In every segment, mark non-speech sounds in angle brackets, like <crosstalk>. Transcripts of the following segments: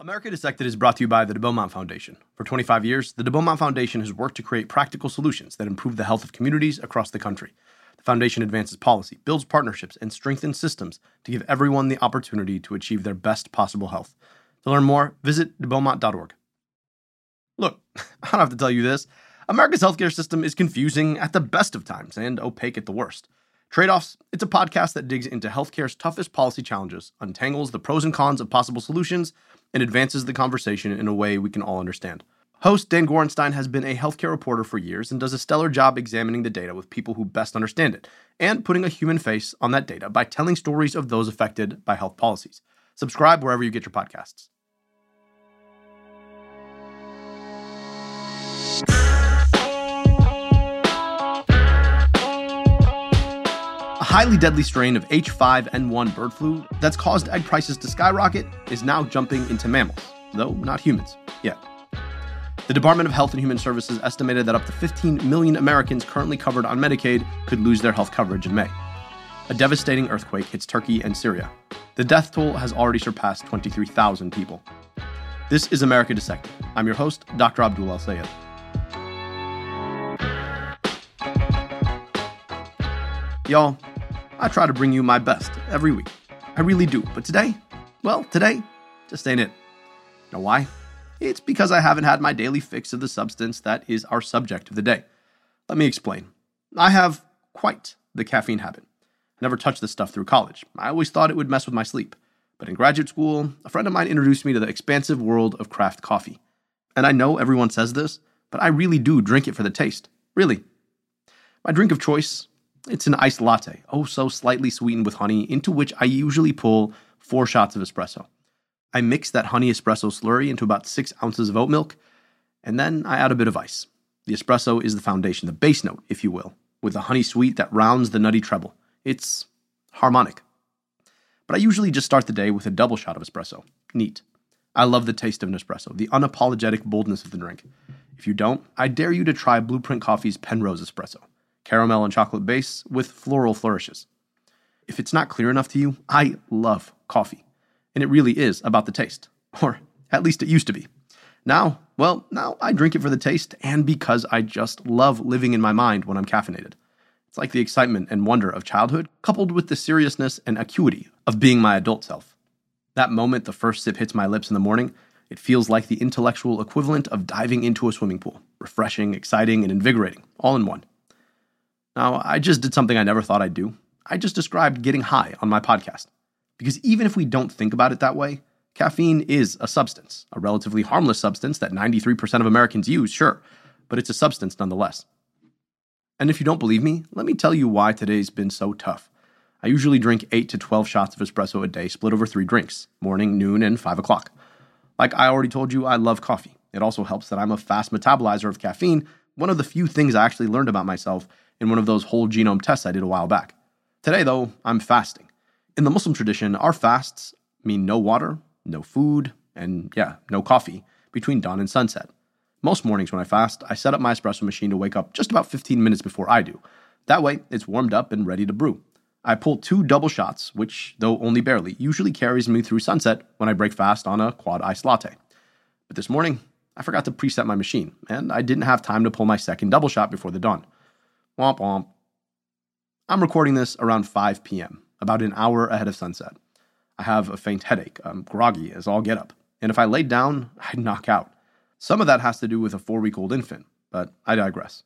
America Dissected is brought to you by the De Beaumont Foundation. For 25 years, the De Beaumont Foundation has worked to create practical solutions that improve the health of communities across the country. The foundation advances policy, builds partnerships, and strengthens systems to give everyone the opportunity to achieve their best possible health. To learn more, visit debeaumont.org. Look, <laughs> I don't have to tell you this. America's healthcare system is confusing at the best of times and opaque at the worst. Trade offs, it's a podcast that digs into healthcare's toughest policy challenges, untangles the pros and cons of possible solutions, and advances the conversation in a way we can all understand. Host Dan Gorenstein has been a healthcare reporter for years and does a stellar job examining the data with people who best understand it and putting a human face on that data by telling stories of those affected by health policies. Subscribe wherever you get your podcasts. Highly deadly strain of H5N1 bird flu that's caused egg prices to skyrocket is now jumping into mammals, though not humans yet. The Department of Health and Human Services estimated that up to 15 million Americans currently covered on Medicaid could lose their health coverage in May. A devastating earthquake hits Turkey and Syria. The death toll has already surpassed 23,000 people. This is America Dissected. I'm your host, Dr. Abdul El Sayed. Y'all, I try to bring you my best every week. I really do. But today, well, today just ain't it. Know why? It's because I haven't had my daily fix of the substance that is our subject of the day. Let me explain. I have quite the caffeine habit. I never touched this stuff through college. I always thought it would mess with my sleep. But in graduate school, a friend of mine introduced me to the expansive world of craft coffee. And I know everyone says this, but I really do drink it for the taste. Really. My drink of choice it's an iced latte, oh so slightly sweetened with honey, into which I usually pull four shots of espresso. I mix that honey espresso slurry into about six ounces of oat milk, and then I add a bit of ice. The espresso is the foundation, the base note, if you will, with the honey sweet that rounds the nutty treble. It's harmonic. But I usually just start the day with a double shot of espresso. Neat. I love the taste of an espresso, the unapologetic boldness of the drink. If you don't, I dare you to try Blueprint Coffee's Penrose Espresso caramel and chocolate base with floral flourishes. If it's not clear enough to you, I love coffee. And it really is about the taste. <laughs> Or at least it used to be. Now, well, now I drink it for the taste and because I just love living in my mind when I'm caffeinated. It's like the excitement and wonder of childhood coupled with the seriousness and acuity of being my adult self. That moment the first sip hits my lips in the morning, it feels like the intellectual equivalent of diving into a swimming pool. Refreshing, exciting, and invigorating, all in one. Now, I just did something I never thought I'd do. I just described getting high on my podcast. Because even if we don't think about it that way, caffeine is a substance, a relatively harmless substance that 93% of Americans use, sure, but it's a substance nonetheless. And if you don't believe me, let me tell you why today's been so tough. I usually drink 8 to 12 shots of espresso a day, split over three drinks morning, noon, and 5 o'clock. Like I already told you, I love coffee. It also helps that I'm a fast metabolizer of caffeine, one of the few things I actually learned about myself in one of those whole genome tests I did a while back. Today, though, I'm fasting. In the Muslim tradition, our fasts mean no water, no food, and yeah, no coffee between dawn and sunset. Most mornings when I fast, I set up my espresso machine to wake up just about 15 minutes before I do. That way, it's warmed up and ready to brew. I pull two double shots, which, though only barely, usually carries me through sunset when I break fast on a quad iced latte. But this morning, I forgot to preset my machine, and I didn't have time to pull my second double shot before the dawn. Womp womp. I'm recording this around 5 p.m., about an hour ahead of sunset. I have a faint headache. I'm groggy as all get up. And if I laid down, <laughs> I'd knock out. Some of that has to do with a four week old infant, but I digress.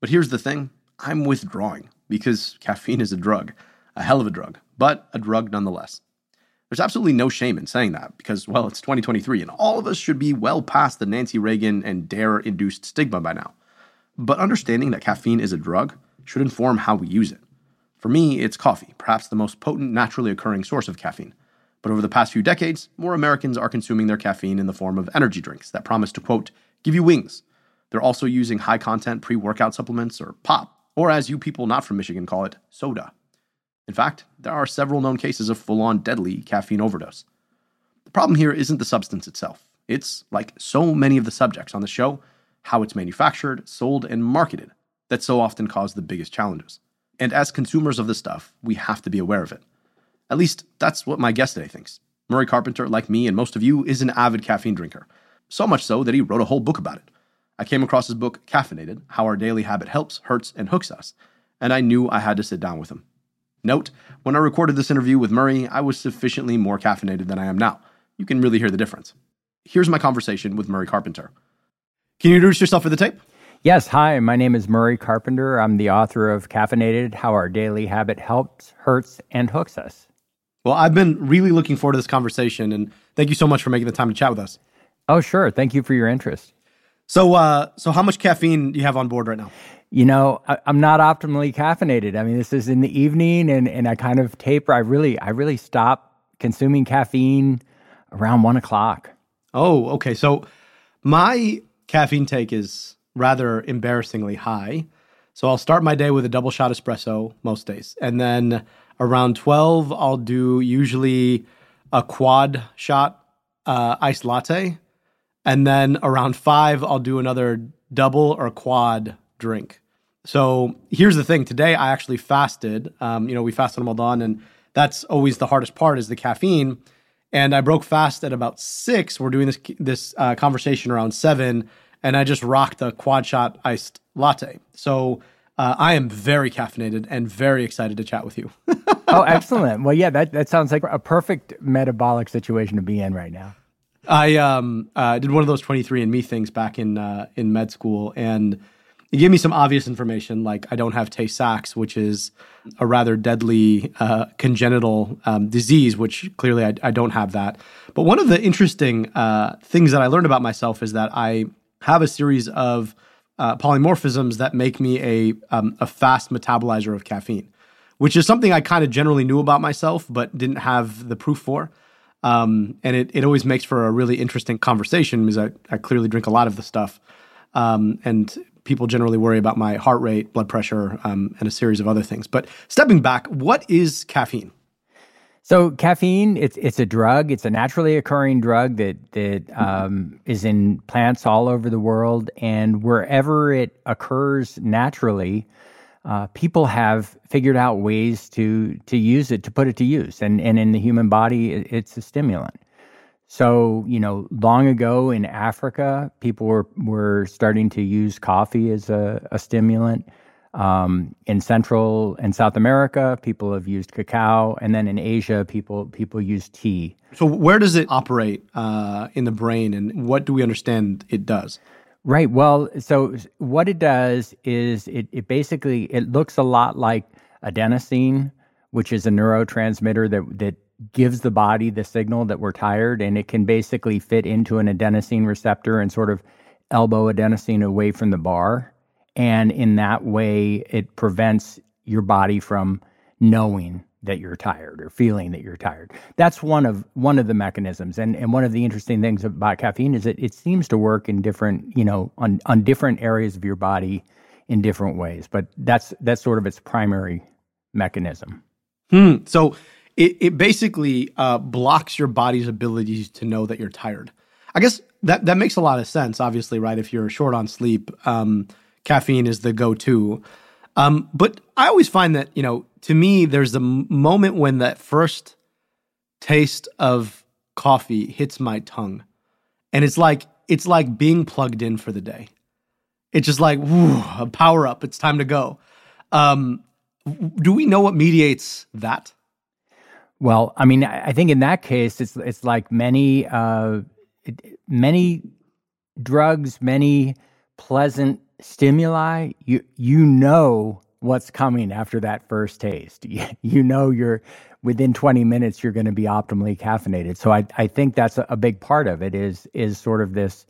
But here's the thing I'm withdrawing because caffeine is a drug, a hell of a drug, but a drug nonetheless. There's absolutely no shame in saying that because, well, it's 2023 and all of us should be well past the Nancy Reagan and DARE induced stigma by now. But understanding that caffeine is a drug should inform how we use it. For me, it's coffee, perhaps the most potent naturally occurring source of caffeine. But over the past few decades, more Americans are consuming their caffeine in the form of energy drinks that promise to, quote, give you wings. They're also using high content pre workout supplements or pop, or as you people not from Michigan call it, soda. In fact, there are several known cases of full on deadly caffeine overdose. The problem here isn't the substance itself. It's, like so many of the subjects on the show, how it's manufactured, sold, and marketed that so often cause the biggest challenges. And as consumers of the stuff, we have to be aware of it. At least that's what my guest today thinks. Murray Carpenter, like me and most of you, is an avid caffeine drinker. So much so that he wrote a whole book about it. I came across his book, Caffeinated How Our Daily Habit Helps, Hurts, and Hooks Us, and I knew I had to sit down with him. Note, when I recorded this interview with Murray, I was sufficiently more caffeinated than I am now. You can really hear the difference. Here's my conversation with Murray Carpenter. Can you introduce yourself for the tape? Yes, hi, my name is Murray Carpenter. I'm the author of Caffeinated How Our Daily Habit Helps, Hurts, and Hooks Us. Well, I've been really looking forward to this conversation, and thank you so much for making the time to chat with us. Oh, sure. Thank you for your interest. So, uh, so how much caffeine do you have on board right now? You know, I, am not optimally caffeinated. I mean, this is in the evening, and and I kind of taper. I really, I really stop consuming caffeine around one o'clock. Oh, okay. So, my caffeine take is rather embarrassingly high. So I'll start my day with a double shot espresso most days. And then around 12, I'll do usually a quad shot uh, iced latte. And then around five, I'll do another double or quad drink. So here's the thing. Today, I actually fasted. Um, you know, we fasted Ramadan, and that's always the hardest part is the caffeine. And I broke fast at about six. We're doing this this uh, conversation around seven and I just rocked a quad shot iced latte. So uh, I am very caffeinated and very excited to chat with you. <laughs> oh, excellent. Well, yeah, that, that sounds like a perfect metabolic situation to be in right now. I um, uh, did one of those 23andMe things back in uh, in med school, and it gave me some obvious information, like I don't have Tay Sachs, which is a rather deadly uh, congenital um, disease, which clearly I, I, don't have that. But one of the interesting uh, things that I learned about myself is that I have a series of uh, polymorphisms that make me a um, a fast metabolizer of caffeine, which is something I kind of generally knew about myself, but didn't have the proof for. Um, and it, it always makes for a really interesting conversation because I, I clearly drink a lot of the stuff. Um, and people generally worry about my heart rate, blood pressure, um, and a series of other things. But stepping back, what is caffeine? So caffeine, it's it's a drug. It's a naturally occurring drug that that um, is in plants all over the world, and wherever it occurs naturally, uh, people have figured out ways to to use it to put it to use. And and in the human body, it's a stimulant. So you know, long ago in Africa, people were were starting to use coffee as a, a stimulant. Um, in Central and South America, people have used cacao, and then in Asia, people people use tea. So, where does it operate uh, in the brain, and what do we understand it does? Right. Well, so what it does is it, it basically it looks a lot like adenosine, which is a neurotransmitter that that gives the body the signal that we're tired, and it can basically fit into an adenosine receptor and sort of elbow adenosine away from the bar. And in that way, it prevents your body from knowing that you're tired or feeling that you're tired. That's one of one of the mechanisms. And and one of the interesting things about caffeine is that it seems to work in different, you know, on on different areas of your body in different ways. But that's that's sort of its primary mechanism. Hmm. So it, it basically uh, blocks your body's ability to know that you're tired. I guess that that makes a lot of sense. Obviously, right? If you're short on sleep, um, caffeine is the go-to. Um, but I always find that you know, to me, there's a moment when that first taste of coffee hits my tongue, and it's like it's like being plugged in for the day. It's just like whew, a power up. It's time to go. Um, do we know what mediates that? Well, I mean, I think in that case, it's it's like many uh, many drugs, many pleasant stimuli, you you know what's coming after that first taste. <laughs> You, know you're within 20 minutes you're going to be optimally caffeinated. So I I think that's a, a big part of it is is sort of this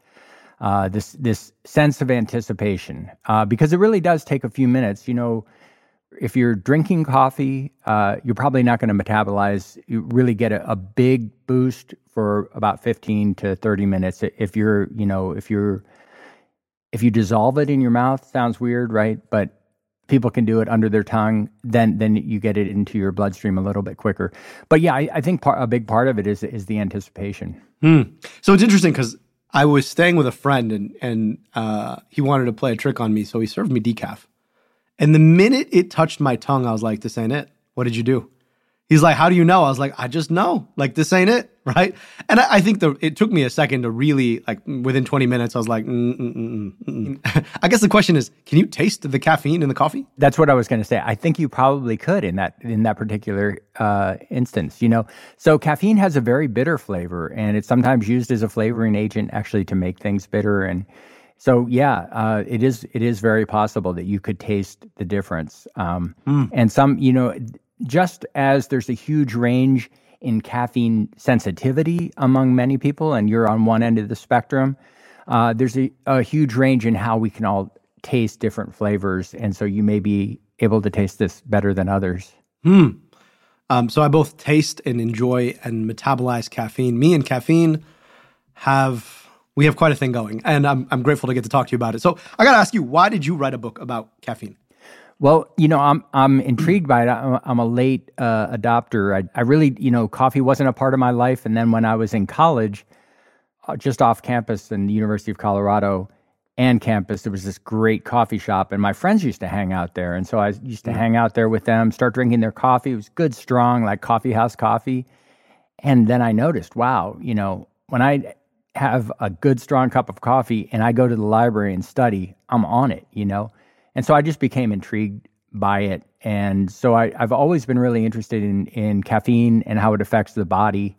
uh, this this sense of anticipation uh, because it really does take a few minutes. You know, if you're drinking coffee, uh, you're probably not going to metabolize. You really get a, a, big boost for about 15 to 30 minutes. If you're, you know, if you're if you dissolve it in your mouth, sounds weird, right? But people can do it under their tongue, then then you get it into your bloodstream a little bit quicker. But yeah, I, I think part, a big part of it is is the anticipation. Hmm. So it's interesting because I was staying with a friend and and uh, he wanted to play a trick on me, so he served me decaf. And the minute it touched my tongue, I was like, "This ain't it. What did you do?" He's like, How do you know? I was like, I just know. Like, this ain't it. <laughs> Right. And I, I think the, it took me a second to really, like, within 20 minutes, I was like, mm, mm, mm, mm, mm. <laughs> I guess the question is, can you taste the caffeine in the coffee? That's what I was going to say. I think you probably could in that in that particular uh, instance. You know, so caffeine has a very bitter flavor, and it's sometimes used as a flavoring agent, actually, to make things bitter. And so, yeah, uh, it is it is very possible that you could taste the difference. Um, mm. And some, you know, just as there's a huge range in caffeine sensitivity among many people, and you're on one end of the spectrum, uh, there's a, a, huge range in how we can all taste different flavors. And so you may be able to taste this better than others. Hmm. Um, so I both taste and enjoy and metabolize caffeine. Me and caffeine have we have quite a thing going, and I'm I'm grateful to get to talk to you about it. So I got to ask you, why did you write a book about caffeine? Well, you know, I'm I'm intrigued by it. I'm, I'm a late uh, adopter. I, I really, you know, coffee wasn't a part of my life, and then when I was in college, uh, just off campus in the University of Colorado and campus, there was this great coffee shop, and my friends used to hang out there, and so I used to mm. hang out there with them, start drinking their coffee. It was good, strong, like coffee house coffee, and then I noticed, wow, you know, when I have a good, strong cup of coffee and I go to the library and study, I'm on it, you know and so I just became intrigued by it. And so I, have always been really interested in, in caffeine and how it affects the body.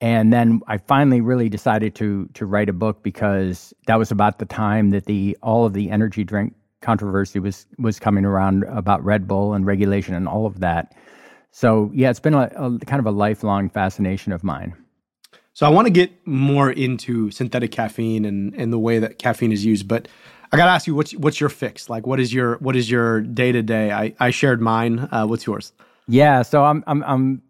And then I finally really decided to to write a book because that was about the time that the all of the energy drink controversy was was coming around about Red Bull and regulation and all of that. So yeah, it's been a, a kind of a lifelong fascination of mine. So I want to get more into synthetic caffeine and, and the way that caffeine is used, but I got to ask you, what's what's your fix? Like, what is your what is your day to day? I I shared mine. Uh, what's yours? Yeah, so I'm I'm I'm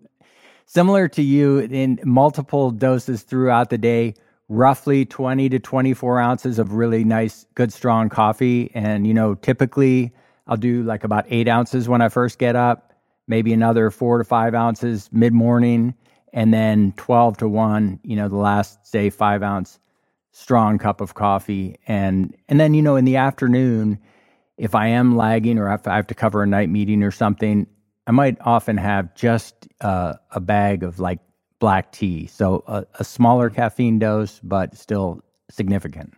similar to you in multiple doses throughout the day. Roughly 20 to 24 ounces of really nice, good, strong coffee. And, you know, typically I'll do like about eight ounces when I first get up, maybe another four to five ounces mid morning, and then 12 to one, you know, the last, say, five ounce strong cup of coffee. And and then you know in the afternoon if i am lagging or if i have to cover a night meeting or something i might often have just uh, a bag of like black tea. So a, a smaller caffeine dose but still significant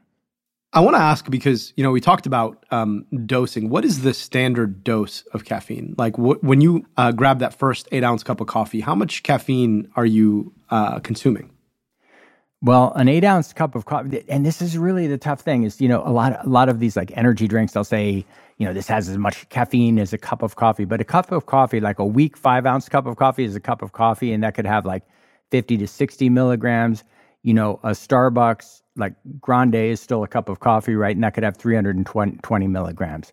i want to ask because you know we talked about um, dosing what is the standard dose of caffeine like wh- when you uh, grab that first eight ounce cup of coffee how much caffeine are you uh, consuming well, an eight ounce cup of coffee, and this is really the tough thing is, you know, a lot, a lot of these like energy drinks, they'll say, you know, this has as much caffeine as a cup of coffee, but a cup of coffee, like a weak five ounce cup of coffee is a cup of coffee, and that could have like 50 to 60 milligrams. You know, a Starbucks, like Grande is still a cup of coffee, right? And that could have 320 milligrams.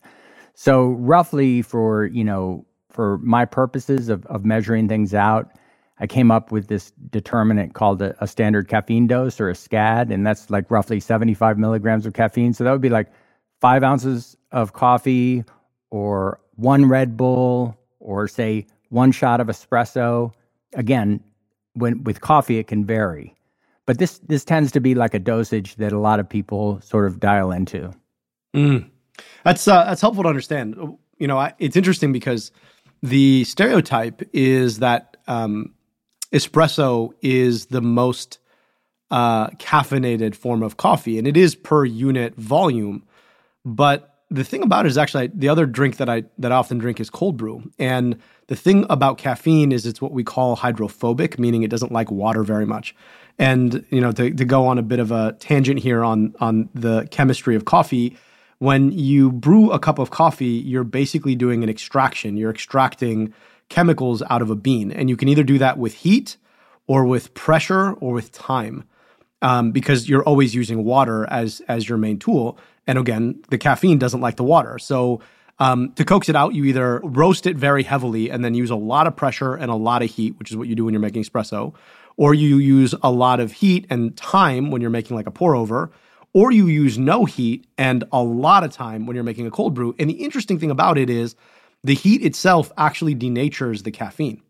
So roughly for, you know, for my purposes of, of measuring things out, I came up with this determinant called a, a, standard caffeine dose or a SCAD, and that's like roughly 75 milligrams of caffeine. So that would be like five ounces of coffee or one Red Bull or say one shot of espresso. Again, when with coffee it can vary. But this this tends to be like a dosage that a lot of people sort of dial into. Mm. That's uh, that's helpful to understand. You know, I, it's interesting because the stereotype is that um, espresso is the most uh, caffeinated form of coffee, and it is per unit volume. But the thing about it is actually the other drink that I that I often drink is cold brew, and the thing about caffeine is it's what we call hydrophobic, meaning it doesn't like water very much. And you know, to, to go on a bit of a tangent here on on the chemistry of coffee, when you brew a cup of coffee, you're basically doing an extraction. You're extracting chemicals out of a bean. And you can either do that with heat or with pressure or with time. Um, because you're always using water as as your main tool. And again, the caffeine doesn't like the water. So um, to coax it out, you either roast it very heavily and then use a lot of pressure and a lot of heat, which is what you do when you're making espresso, or you use a lot of heat and time when you're making like a pour over, or you use no heat and a lot of time when you're making a cold brew. And the interesting thing about it is the heat itself actually denatures the caffeine.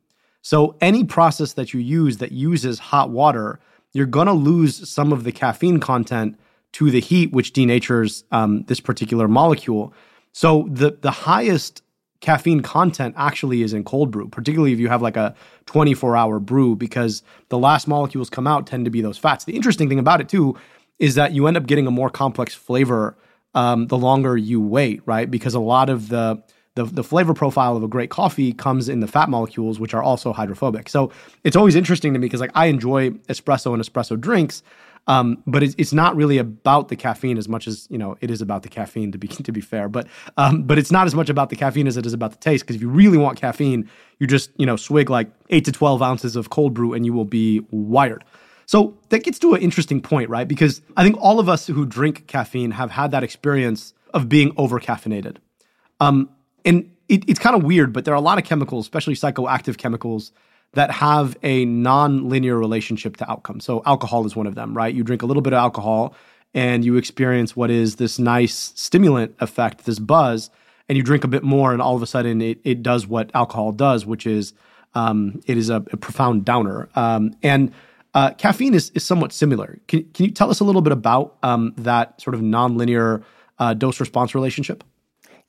So any process that you use that uses hot water, you're to lose some of the caffeine content to the heat, which denatures um, this particular molecule. So the the highest caffeine content actually is in cold brew, particularly if you have like a 24 hour brew, because the last molecules come out tend to be those fats. The interesting thing about it too is that you end up getting a more complex flavor um, the longer you wait, right? Because a lot of the, the the flavor profile of a great coffee comes in the fat molecules, which are also hydrophobic. So it's always interesting to me because like I enjoy espresso and espresso drinks, um, but it's, it's not really about the caffeine as much as you know it is about the caffeine to be <laughs> to be fair. But um, but it's not as much about the caffeine as it is about the taste. Because if you really want caffeine, you just you know swig like eight to twelve ounces of cold brew and you will be wired. So that gets to an interesting point, right? Because I think all of us who drink caffeine have had that experience of being over caffeinated. Um, and it, it's kind of weird, but there are a lot of chemicals, especially psychoactive chemicals, that have a non-linear relationship to outcome. So alcohol is one of them, right? You drink a little bit of alcohol and you experience what is this nice stimulant effect, this buzz, and you drink a bit more, and all of a sudden it, it does what alcohol does, which is um, it is a, a profound downer. Um, and uh, caffeine is, is somewhat similar. Can, can you tell us a little bit about um, that sort of nonlinear uh, dose response relationship?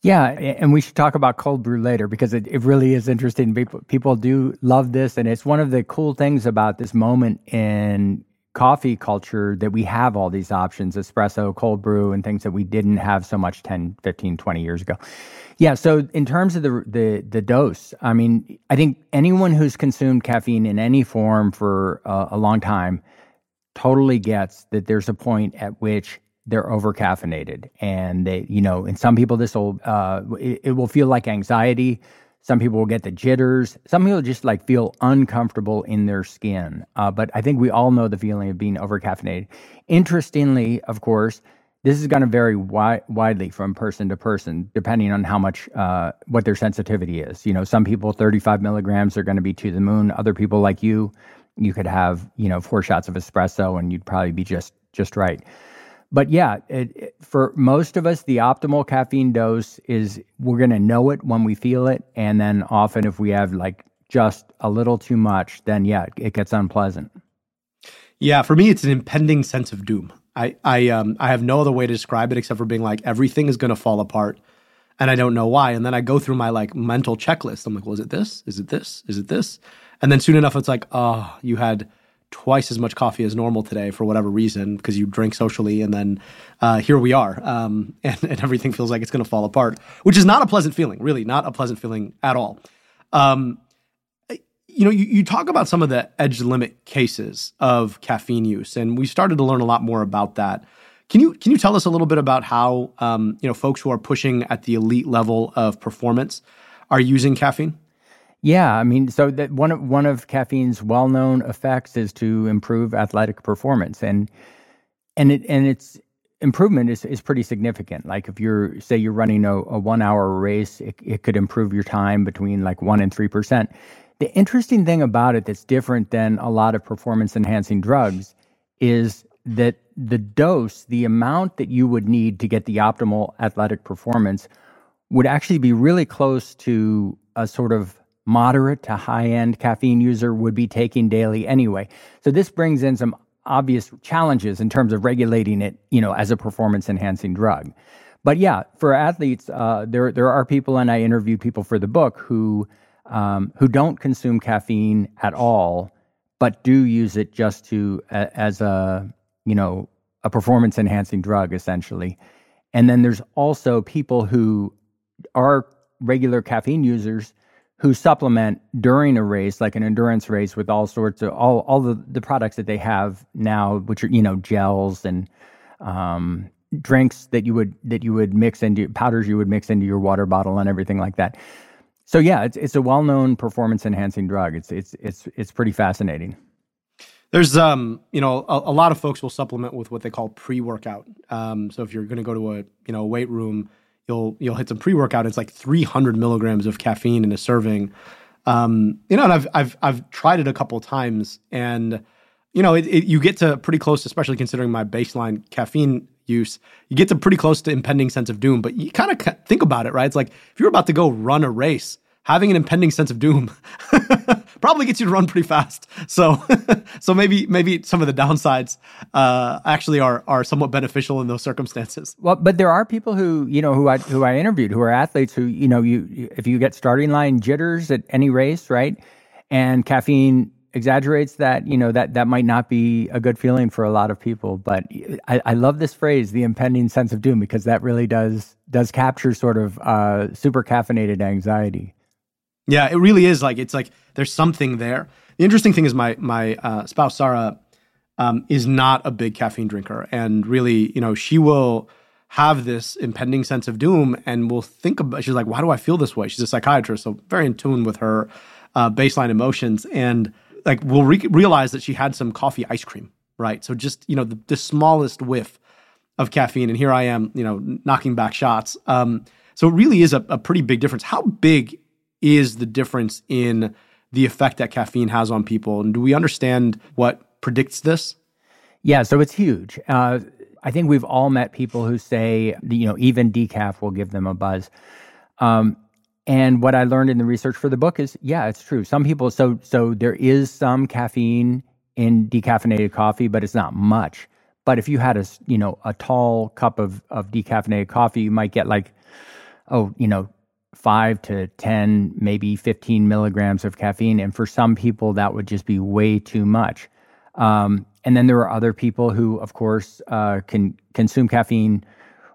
Yeah, and we should talk about cold brew later because it, it really is interesting. People, people do love this, and it's one of the cool things about this moment in coffee culture that we have all these options espresso, cold brew, and things that we didn't have so much 10, 15, 20 years ago. Yeah. So in terms of the the the dose, I mean, I think anyone who's consumed caffeine in any form for uh, a long time totally gets that there's a point at which they're over caffeinated, and they, you know, in some people this will uh, it, it will feel like anxiety. Some people will get the jitters. Some people just like feel uncomfortable in their skin. Uh, but I think we all know the feeling of being over caffeinated. Interestingly, of course, this is going to vary wi- widely from person to person, depending on how much uh, what their sensitivity is. You know, some people 35 milligrams are going to be to the moon. Other people like you, you could have you know four shots of espresso and you'd probably be just just right. But yeah, it, it, for most of us, the optimal caffeine dose is we're going to know it when we feel it, and then often if we have like just a little too much, then yeah, it gets unpleasant. Yeah, for me, it's an impending sense of doom. I I um I have no other way to describe it except for being like everything is going to fall apart and I don't know why. And then I go through my like mental checklist. I'm like, well, is it this? Is it this? Is it this? And then soon enough, it's like, oh, you had twice as much coffee as normal today for whatever reason because you drink socially, and then uh, here we are, um, <laughs> and, and everything feels like it's going to fall apart, which is not a pleasant feeling. Really, not a pleasant feeling at all. Um, you know, you, you talk about some of the edge limit cases of caffeine use, and we started to learn a lot more about that. Can you can you tell us a little bit about how um, you know folks who are pushing at the elite level of performance are using caffeine? Yeah, I mean, so that one of one of caffeine's well-known effects is to improve athletic performance, and and it and its improvement is, is pretty significant. Like if you're say you're running a, a one-hour race, it, it could improve your time between like one and three percent. The interesting thing about it that's different than a lot of performance enhancing drugs is that the dose, the amount that you would need to get the optimal athletic performance, would actually be really close to a sort of moderate to high end caffeine user would be taking daily anyway. So this brings in some obvious challenges in terms of regulating it, you know, as a performance enhancing drug. But yeah, for athletes, uh, there there are people, and I interviewed people for the book who um, who don't consume caffeine at all, but do use it just to as a you know a performance enhancing drug essentially. And then there's also people who are regular caffeine users who supplement during a race, like an endurance race, with all sorts of all all the, the products that they have now, which are you know gels and um, drinks that you would that you would mix into powders you would mix into your water bottle and everything like that. So yeah, it's it's a well-known performance enhancing drug. It's it's it's it's pretty fascinating. There's um you know a, a lot of folks will supplement with what they call pre-workout. Um, so if you're going to go to a you know weight room, you'll you'll hit some pre-workout. It's like 300 milligrams of caffeine in a serving. Um, you know, and I've I've I've tried it a couple times, and you know, it, it, you get to pretty close, especially considering my baseline caffeine use. You get to pretty close to impending sense of doom, but you kind of think about it, right? It's like if you're about to go run a race, having an impending sense of doom <laughs> probably gets you to run pretty fast. So, <laughs> so maybe maybe some of the downsides uh, actually are are somewhat beneficial in those circumstances. Well, but there are people who you know who I who I interviewed who are athletes who you know you if you get starting line jitters at any race, right, and caffeine exaggerates that you know that that might not be a good feeling for a lot of people but I, I love this phrase the impending sense of doom because that really does does capture sort of uh, super caffeinated anxiety yeah, it really is like it's like there's something there. The interesting thing is my my uh, spouse Sarah um, is not a big caffeine drinker, and really, you know, she will have this impending sense of doom, and will think about. She's like, "Why do I feel this way?" She's a psychiatrist, so very in tune with her uh, baseline emotions, and like will re- realize that she had some coffee ice cream, right? So just you know the, the smallest whiff of caffeine, and here I am, you know, knocking back shots. Um, so it really is a, a pretty big difference. How big is the difference in the effect that caffeine has on people? And do we understand what predicts this? Yeah, so it's huge. Uh, I think we've all met people who say, you know, even decaf will give them a buzz. Um, and what I learned in the research for the book is, yeah, it's true. Some people, so so there is some caffeine in decaffeinated coffee, but it's not much. But if you had a, you know, a tall cup of of decaffeinated coffee, you might get like, oh, you know, five to 10, maybe 15 milligrams of caffeine. And for some people, that would just be way too much. Um, and then there are other people who, of course, uh, can consume caffeine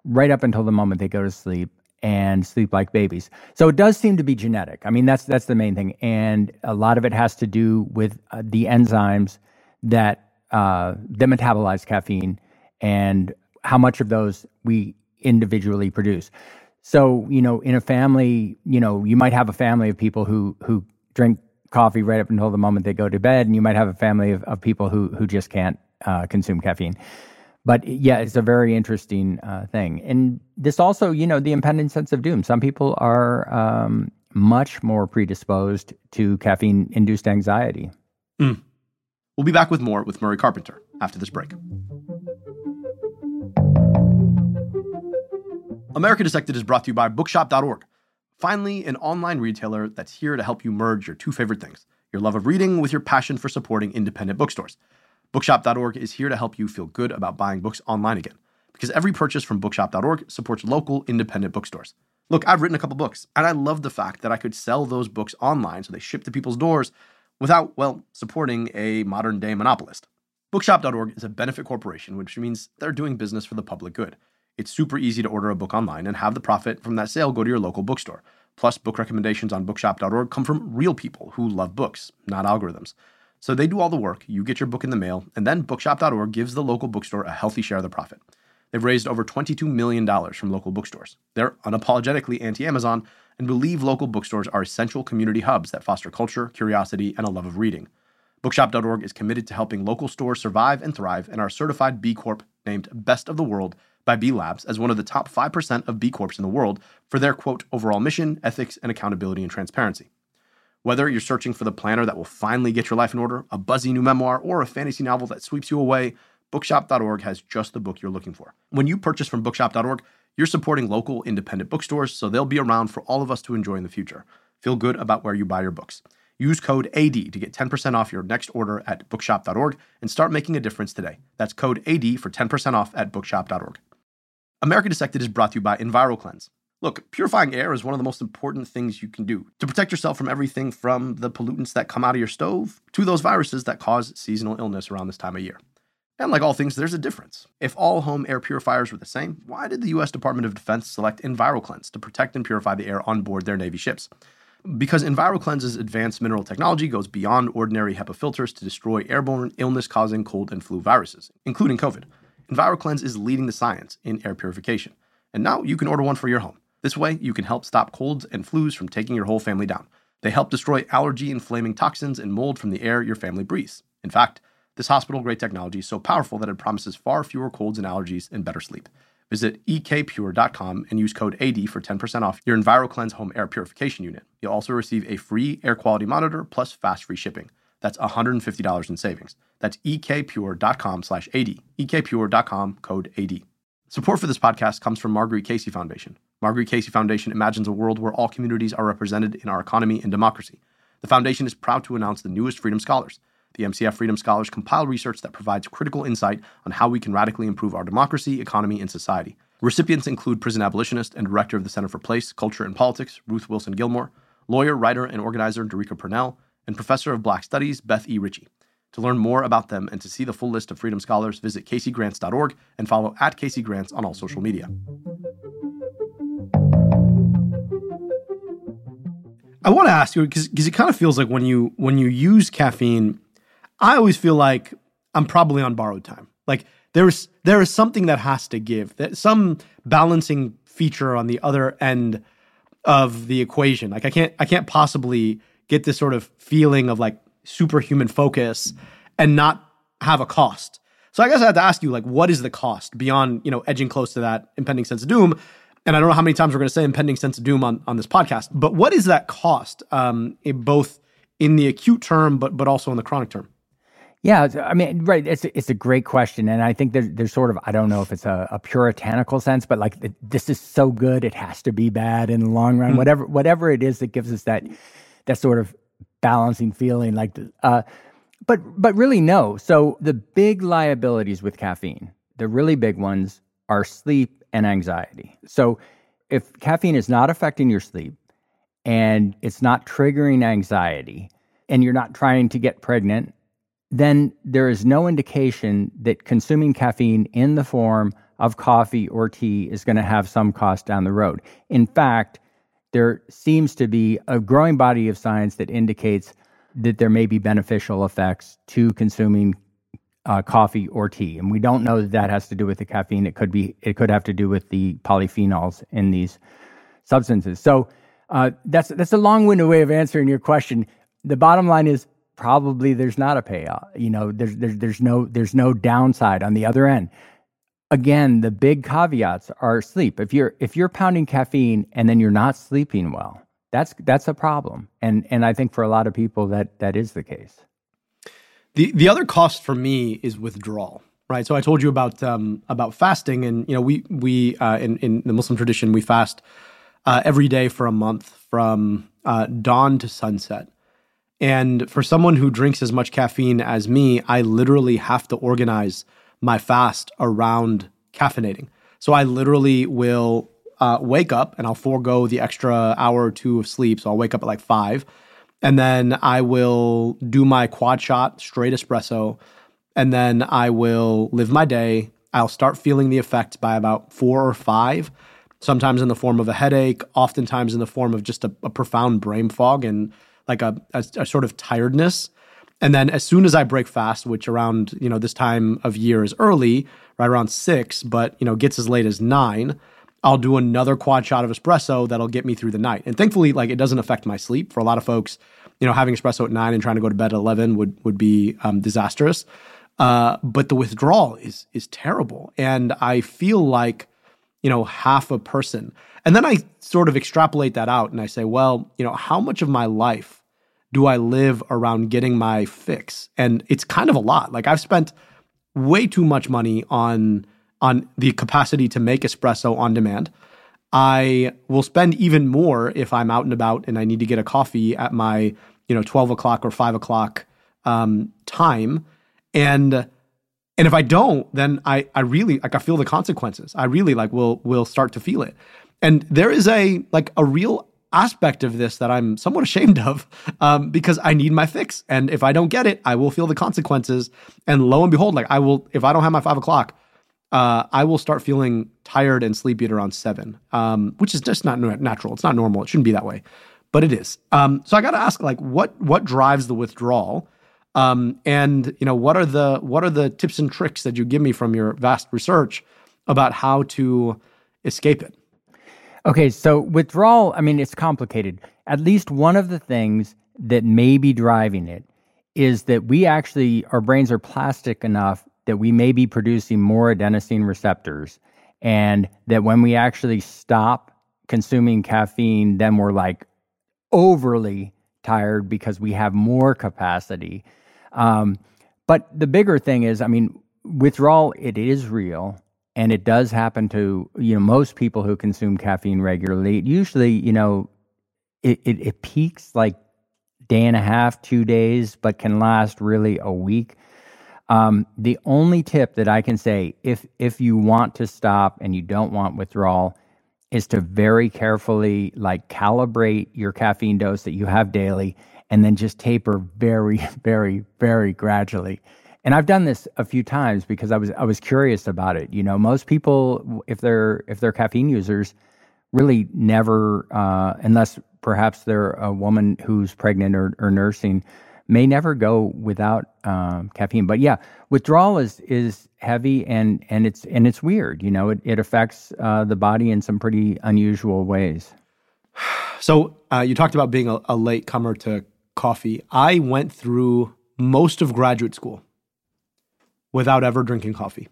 right up until the moment they go to sleep and sleep like babies. So it does seem to be genetic. I mean, that's that's the main thing, and a lot of it has to do with uh, the enzymes that uh, that metabolize caffeine and how much of those we individually produce. So, you know, in a family, you know, you might have a family of people who who drink coffee right up until the moment they go to bed, and you might have a family of, of people who who just can't uh, consume caffeine. But yeah, it's a very interesting uh, thing, and this also, you know, the impending sense of doom. Some people are um, much more predisposed to caffeine-induced anxiety. Mm. We'll be back with more with Murray Carpenter after this break. America Dissected is brought to you by Bookshop.org. Finally, an online retailer that's here to help you merge your two favorite things your love of reading with your passion for supporting independent bookstores. Bookshop.org is here to help you feel good about buying books online again, because every purchase from Bookshop.org supports local independent bookstores. Look, I've written a couple books, and I love the fact that I could sell those books online so they ship to people's doors without, well, supporting a modern day monopolist. Bookshop.org is a benefit corporation, which means they're doing business for the public good. It's super easy to order a book online and have the profit from that sale go to your local bookstore. Plus, book recommendations on bookshop.org come from real people who love books, not algorithms. So they do all the work, you get your book in the mail, and then bookshop.org gives the local bookstore a healthy share of the profit. They've raised over $22 million from local bookstores. They're unapologetically anti Amazon and believe local bookstores are essential community hubs that foster culture, curiosity, and a love of reading. Bookshop.org is committed to helping local stores survive and thrive and are certified B Corp named Best of the World by B Labs as one of the top 5% of B Corps in the world for their quote overall mission, ethics, and accountability and transparency. Whether you're searching for the planner that will finally get your life in order, a buzzy new memoir, or a fantasy novel that sweeps you away, bookshop.org has just the book you're looking for. When you purchase from bookshop.org, you're supporting local independent bookstores, so they'll be around for all of us to enjoy in the future. Feel good about where you buy your books. Use code AD to get 10% off your next order at bookshop.org and start making a difference today. That's code AD for 10% off at bookshop.org. America Dissected is brought to you by EnviroKlenz. Look, purifying air is one of the most important things you can do to protect yourself from everything from the pollutants that come out of your stove to those viruses that cause seasonal illness around this time of year. And like all things, there's a difference. If all home air purifiers were the same, why did the US Department of Defense select EnviroKlenz to protect and purify the air on board their Navy ships? Because EnviroKlenz's advanced mineral technology goes beyond ordinary HEPA filters to destroy airborne illness causing cold and flu viruses, including COVID. EnviroKlenz is leading the science in air purification. And now you can order one for your home. This way, you can help stop colds and flus from taking your whole family down. They help destroy allergy inflaming toxins and mold from the air your family breathes. In fact, this hospital grade technology is so powerful that it promises far fewer colds and allergies and better sleep. Visit ekpure.com and use code AD for 10% off your EnviroKlenz home air purification unit. You'll also receive a free air quality monitor plus fast free shipping. That's $150 in savings. That's ekpure.com slash AD. ekpure.com code AD. Support for this podcast comes from Marguerite Casey Foundation. Marguerite Casey Foundation imagines a world where all communities are represented in our economy and democracy. The foundation is proud to announce the newest Freedom Scholars. The MCF Freedom Scholars compile research that provides critical insight on how we can radically improve our democracy, economy, and society. Recipients include prison abolitionist and director of the Center for Place, Culture, and Politics, Ruth Wilson Gilmore, lawyer, writer, and organizer Derecka Purnell, and professor of Black Studies, Beth E. Ritchie. To learn more about them and to see the full list of Freedom Scholars, visit caseygrants.org and follow at Casey Grants on all social media. I want to ask you because it kind of feels like when you when you use caffeine, I always feel like I'm probably on borrowed time. Like there's there is something that has to give. That some balancing feature on the other end of the equation. Like I can't I can't possibly get this sort of feeling of like superhuman focus and not have a cost. So I guess I have to ask you like what is the cost beyond, you know, edging close to that impending sense of doom? And I don't know how many times we're going to say impending sense of doom on, on this podcast, but what is that cost um, in both in the acute term, but but also in the chronic term? Yeah, I mean, right. It's it's a great question, and I think there's there's sort of I don't know if it's a, a puritanical sense, but like this is so good, it has to be bad in the long run. Mm. Whatever whatever it is that gives us that that sort of balancing feeling, like, uh, but but really no. So the big liabilities with caffeine, the really big ones, are sleep and anxiety. So if caffeine is not affecting your sleep and it's not triggering anxiety, and you're not trying to get pregnant then there is no indication that consuming caffeine in the form of coffee or tea is going to have some cost down the road. In fact, there seems to be a growing body of science that indicates that there may be beneficial effects to consuming uh, coffee or tea, and we don't know that that has to do with the caffeine. It could be. It could have to do with the polyphenols in these substances. So uh, that's that's a long-winded way of answering your question. The bottom line is probably there's not a payoff. You know, there's there's there's no there's no downside on the other end. Again, the big caveats are sleep. If you're if you're pounding caffeine and then you're not sleeping well, that's that's a problem. And and I think for a lot of people that that is the case. The the other cost for me is withdrawal. Right. So I told you about um, about fasting, and you know we we uh, in in the Muslim tradition we fast uh, every day for a month from uh, dawn to sunset. And for someone who drinks as much caffeine as me, I literally have to organize my fast around caffeinating. So I literally will uh, wake up and I'll forego the extra hour or two of sleep. So I'll wake up at like five. And then I will do my quad shot straight espresso. And then I will live my day. I'll start feeling the effects by about four or five, sometimes in the form of a headache, oftentimes in the form of just a, a profound brain fog. And like a, a, a sort of tiredness. And then as soon as I break fast, which around, you know, this time of year is early, right around six, but, you know, gets as late as nine, I'll do another quad shot of espresso that'll get me through the night. And thankfully, like it doesn't affect my sleep. For a lot of folks, you know, having espresso at nine and trying to go to bed at 11 would, would be um, disastrous. Uh, but the withdrawal is, is terrible. And I feel like, you know, half a person. And then I sort of extrapolate that out and I say, well, you know, how much of my life do I live around getting my fix? And it's kind of a lot. Like I've spent way too much money on on the capacity to make espresso on demand. I will spend even more if I'm out and about and I need to get a coffee at my, you know, 12 o'clock or 5 o'clock um, time. And and if I don't, then I I really like I feel the consequences. I really like will will start to feel it. And there is a like a real aspect of this that I'm somewhat ashamed of um, because I need my fix. And if I don't get it, I will feel the consequences. And lo and behold, like I will, if I don't have my five o'clock, uh, I will start feeling tired and sleepy at around seven, um, which is just not natural. It's not normal. It shouldn't be that way, but it is. Um, so I got to ask, like, what what drives the withdrawal? Um, and you know, what are the what are the tips and tricks that you give me from your vast research about how to escape it? Okay, so withdrawal, I mean, it's complicated. At least one of the things that may be driving it is that we actually, our brains are plastic enough that we may be producing more adenosine receptors. And that when we actually stop consuming caffeine, then we're like overly tired because we have more capacity. Um, but the bigger thing is, I mean, withdrawal, it is real. And it does happen to you know most people who consume caffeine regularly. It Usually, you know, it, it, it peaks like day and a half, two days, but can last really a week. Um, the only tip that I can say, if if you want to stop and you don't want withdrawal, is to very carefully like calibrate your caffeine dose that you have daily, and then just taper very, <laughs> very, very gradually. And I've done this a few times because I was I was curious about it. You know, most people, if they're if they're caffeine users, really never, uh, unless perhaps they're a woman who's pregnant or, or nursing, may never go without um, caffeine. But yeah, withdrawal is is heavy and and it's and it's weird. You know, it it affects uh, the body in some pretty unusual ways. So uh, you talked about being a, a late comer to coffee. I went through most of graduate school without ever drinking coffee.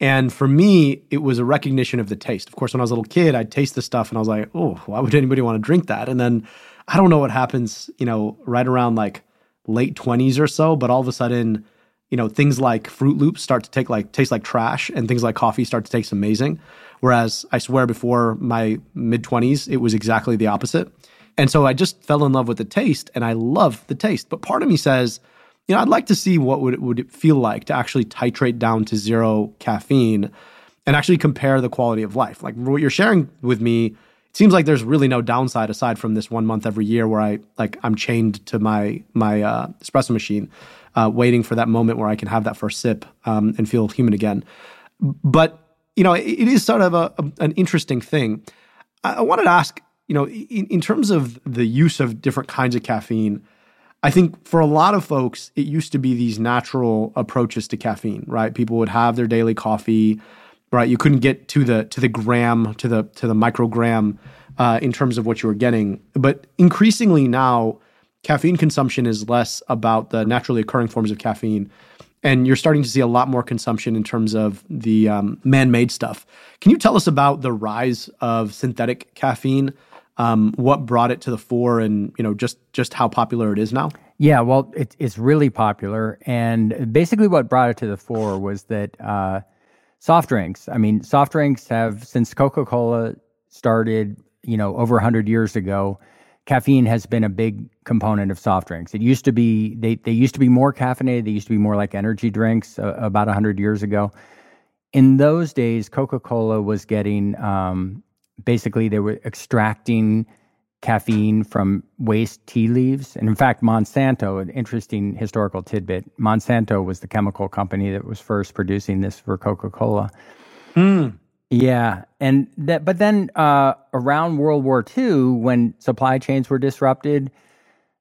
And for me, it was a recognition of the taste. Of course, when I was a little kid, I'd taste the stuff and I was like, oh, why would anybody want to drink that? And then I don't know what happens, you know, right around like late 20s or so, but all of a sudden, you know, things like Froot Loops start to take like taste like trash and things like coffee start to taste amazing. Whereas I swear before my mid 20s, it was exactly the opposite. And so I just fell in love with the taste and I love the taste. But part of me says, you know, I'd like to see what would, would it feel like to actually titrate down to zero caffeine and actually compare the quality of life. Like what you're sharing with me it seems like there's really no downside aside from this one month every year where I like I'm chained to my my uh, espresso machine, uh, waiting for that moment where I can have that first sip um, and feel human again. But you know, it, it is sort of a, a, an interesting thing. I, I, wanted to ask, you know, in, in terms of the use of different kinds of caffeine. I think for a lot of folks, it used to be these natural approaches to caffeine, right? People would have their daily coffee right? You couldn't get to the to the gram to the to the microgram uh, in terms of what you were getting. But increasingly now, caffeine consumption is less about the naturally occurring forms of caffeine, and you're starting to see a lot more consumption in terms of the um, man-made stuff. Can you tell us about the rise of synthetic caffeine? Um, what brought it to the fore, and you know just just how popular it is now? Yeah, well, it, it's really popular, and basically what brought it to the fore was that. Uh, soft drinks. I mean, soft drinks have since Coca-Cola started, you know, over 100 years ago, caffeine has been a big component of soft drinks. It used to be they they used to be more caffeinated, they used to be more like energy drinks uh, about 100 years ago. In those days, Coca-Cola was getting um, basically they were extracting caffeine from waste tea leaves. And in fact, Monsanto, an interesting historical tidbit, Monsanto was the chemical company that was first producing this for Coca Cola. Mm. Yeah. And that, but then uh, around World War II, when supply chains were disrupted,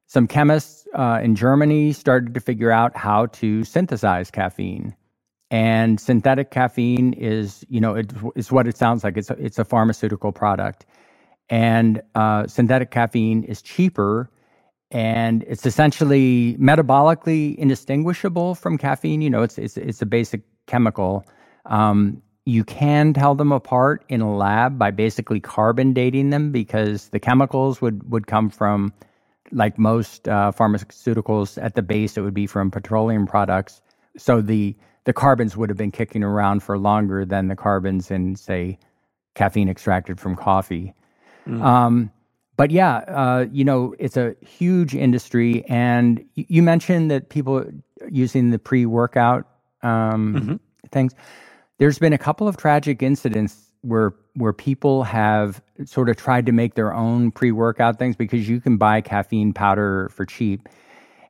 some chemists uh, in Germany started to figure out how to synthesize caffeine. And synthetic caffeine is, you know, it, it's what it sounds like. It's a, it's a pharmaceutical product and uh, synthetic caffeine is cheaper and it's essentially metabolically indistinguishable from caffeine. You know, it's it's it's a basic chemical. Um, you can tell them apart in a lab by basically carbon dating them because the chemicals would would come from like most uh, pharmaceuticals at the base it would be from petroleum products. So the the carbons would have been kicking around for longer than the carbons in say caffeine extracted from coffee. Mm. Um, but yeah, uh, you know, it's a huge industry. And you mentioned that people using the pre workout um, mm-hmm. things. There's been a couple of tragic incidents where where people have sort of tried to make their own pre workout things because you can buy caffeine powder for cheap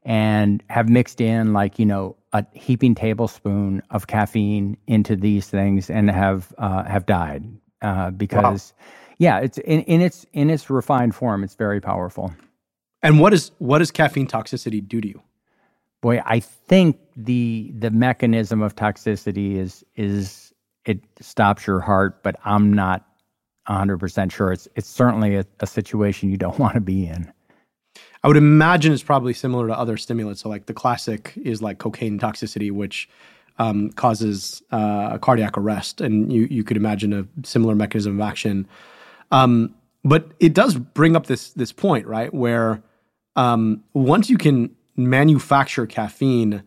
and have mixed in like you know a heaping tablespoon of caffeine into these things and have uh, have died uh, because. Wow yeah, it's in, in its in its refined form, it's very powerful. And what is what does caffeine toxicity do to you? Boy, I think the the mechanism of toxicity is is it stops your heart, but I'm not 100% sure. It's it's certainly a, a situation you don't <laughs> want to be in. I would imagine it's probably similar to other stimulants. So, like the classic is like cocaine toxicity, which um, causes uh, cardiac arrest, and you you could imagine a similar mechanism of action um, but it does bring up this this point, right? Where um, once you can manufacture caffeine,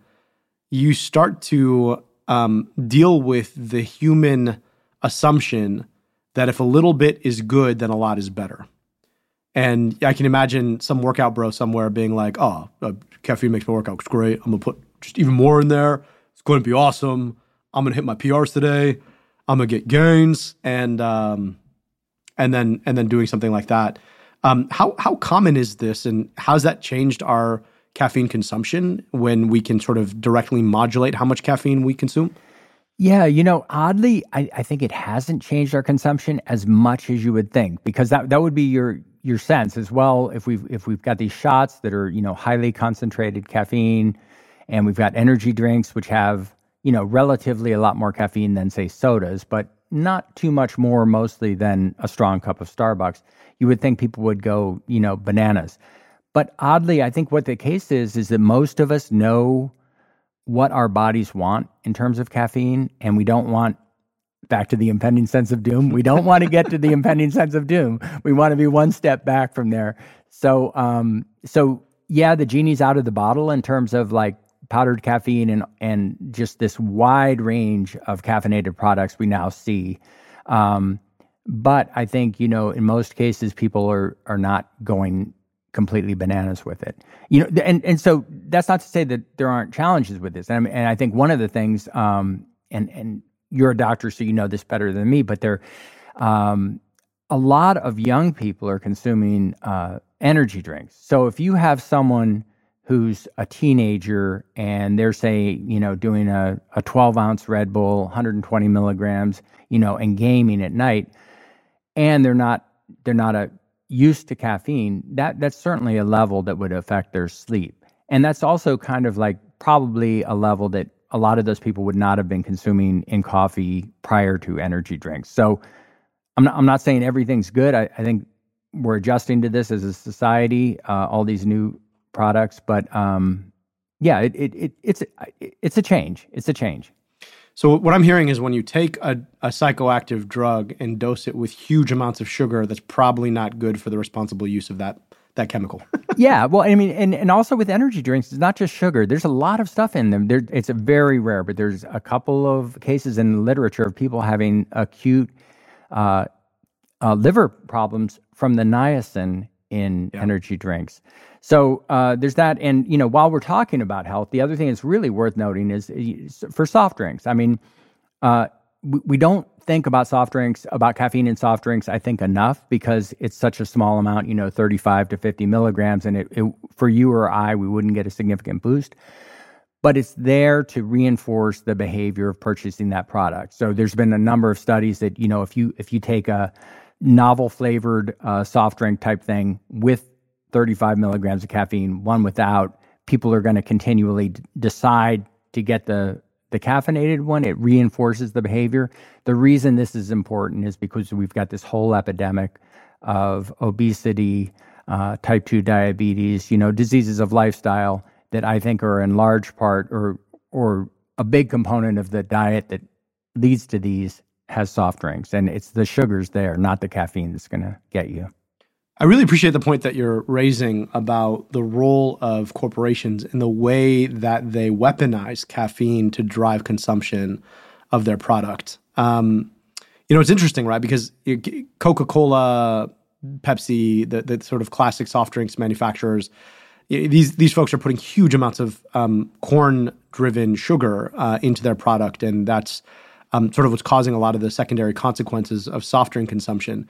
you start to um, deal with the human assumption that if a little bit is good, then a lot is better. And I can imagine some workout bro somewhere being like, "Oh, uh, caffeine makes my workouts great. I'm gonna put just even more in there. It's going to be awesome. I'm gonna hit my PRs today. I'm gonna get gains." And um, and then and then doing something like that. Um, how how common is this, and how's that changed our caffeine consumption when we can sort of directly modulate how much caffeine we consume? Yeah, you know, oddly, I, I think it hasn't changed our consumption as much as you would think, because that that would be your your sense as well. If we've if we've got these shots that are you know highly concentrated caffeine, and we've got energy drinks which have you know relatively a lot more caffeine than say sodas, but not too much more mostly than a strong cup of Starbucks, you would think people would go, you know, bananas. But oddly, I think what the case is is that most of us know what our bodies want in terms of caffeine, and we don't want back to the impending sense of doom. We don't want to get to the impending sense of doom. We want to be one step back from there. So, um, so yeah, the genie's out of the bottle in terms of like powdered caffeine and and just this wide range of caffeinated products we now see. Um, but I think you know in most cases people are are not going completely bananas with it. You know, and and so that's not to say that there aren't challenges with this. And, I, mean, and I think one of the things, um, and and you're a doctor, so you know this better than me, but there, um, a lot of young people are consuming uh, energy drinks. So if you have someone who's a teenager and they're say you know doing a, a 12 ounce red bull 120 milligrams you know and gaming at night and they're not they're not a used to caffeine that that's certainly a level that would affect their sleep and that's also kind of like probably a level that a lot of those people would not have been consuming in coffee prior to energy drinks so i'm not, I'm not saying everything's good I, I think we're adjusting to this as a society uh, all these new products. But um, yeah, it, it, it, it's it's a change. It's a change. So what I'm hearing is when you take a, a psychoactive drug and dose it with huge amounts of sugar, that's probably not good for the responsible use of that that chemical. <laughs> yeah, well, I mean, and, and also with energy drinks, it's not just sugar. There's a lot of stuff in them. There, it's a very rare, but there's a couple of cases in the literature of people having acute uh, uh, liver problems from the niacin in yeah. energy drinks. So uh, there's that. And, you know, while we're talking about health, the other thing that's really worth noting is, is for soft drinks. I mean, uh, we, don't think about soft drinks, about caffeine in soft drinks, I think enough because it's such a small amount, you know, 35 to 50 milligrams. And it, it, for you or I, we wouldn't get a significant boost. But it's there to reinforce the behavior of purchasing that product. So there's been a number of studies that, you know, if you if you take a novel flavored uh, soft drink type thing with 35 milligrams of caffeine, one without, people are going to continually d- decide to get the the caffeinated one. It reinforces the behavior. The reason this is important is because we've got this whole epidemic of obesity, uh, type two diabetes, you know, diseases of lifestyle that I think are in large part or or a big component of the diet that leads to these has soft drinks, and it's the sugars there, not the caffeine, that's going to get you. I really appreciate the point that you're raising about the role of corporations and the way that they weaponize caffeine to drive consumption of their product. Um, you know, it's interesting, right? Because Coca Cola, Pepsi, the, the sort of classic soft drinks manufacturers, these these folks are putting huge amounts of um, corn driven sugar uh, into their product, and that's um, sort of what's causing a lot of the secondary consequences of soft drink consumption.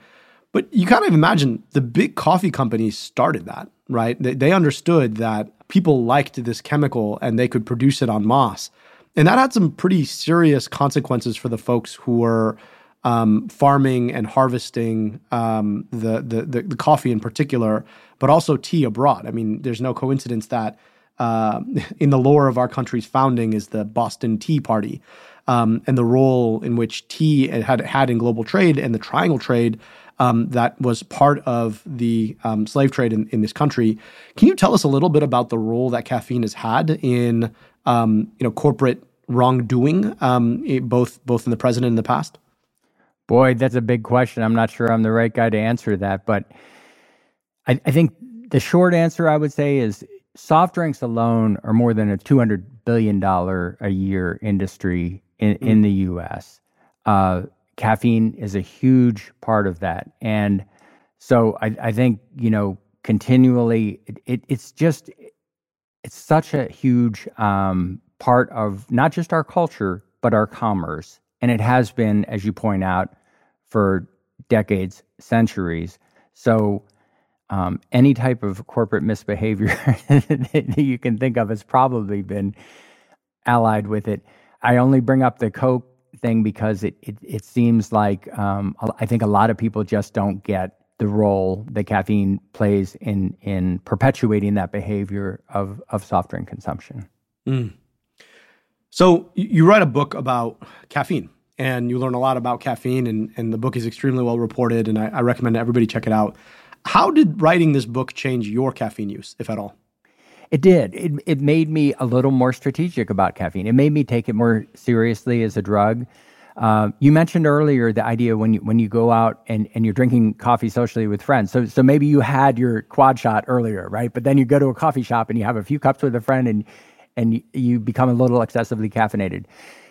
But you kind of imagine the big coffee companies started that, right? They, they understood that people liked this chemical and they could produce it on masse. And that had some pretty serious consequences for the folks who were um, farming and harvesting um, the, the, the, the, coffee in particular, but also tea abroad. I mean, there's no coincidence that uh, <laughs> in the lore of our country's founding is the Boston Tea Party um, and the role in which tea had had in global trade and the triangle trade um, that was part of the um, slave trade in, in this country. Can you tell us a little bit about the role that caffeine has had in um, you know corporate wrongdoing, um, both both in the present and in the past? Boy, that's a big question. I'm not sure I'm the right guy to answer that, but I, I think the short answer I would say is soft drinks alone are more than a $200 billion a year industry in, mm. in the U.S. Uh, caffeine is a huge part of that, and so I, I think you know continually it, it, it's just it's such a huge um, part of not just our culture but our commerce, and it has been, as you point out, for decades, centuries. So um, any type of corporate misbehavior <laughs> that you can think of has probably been allied with it. I only bring up the Coke thing because it it, it seems like um, I think a lot of people just don't get the role that caffeine plays in in perpetuating that behavior of of soft drink consumption. Mm. So you write a book about caffeine, and you learn a lot about caffeine, and and the book is extremely well reported, and I, I recommend everybody check it out. How did writing this book change your caffeine use, if at all? It did. It, it made me a little more strategic about caffeine. It made me take it more seriously as a drug. Uh, you mentioned earlier the idea when you when you go out and, and you're drinking coffee socially with friends. So so maybe you had your quad shot earlier, right? But then you go to a coffee shop and you have a few cups with a friend and and you become a little excessively caffeinated.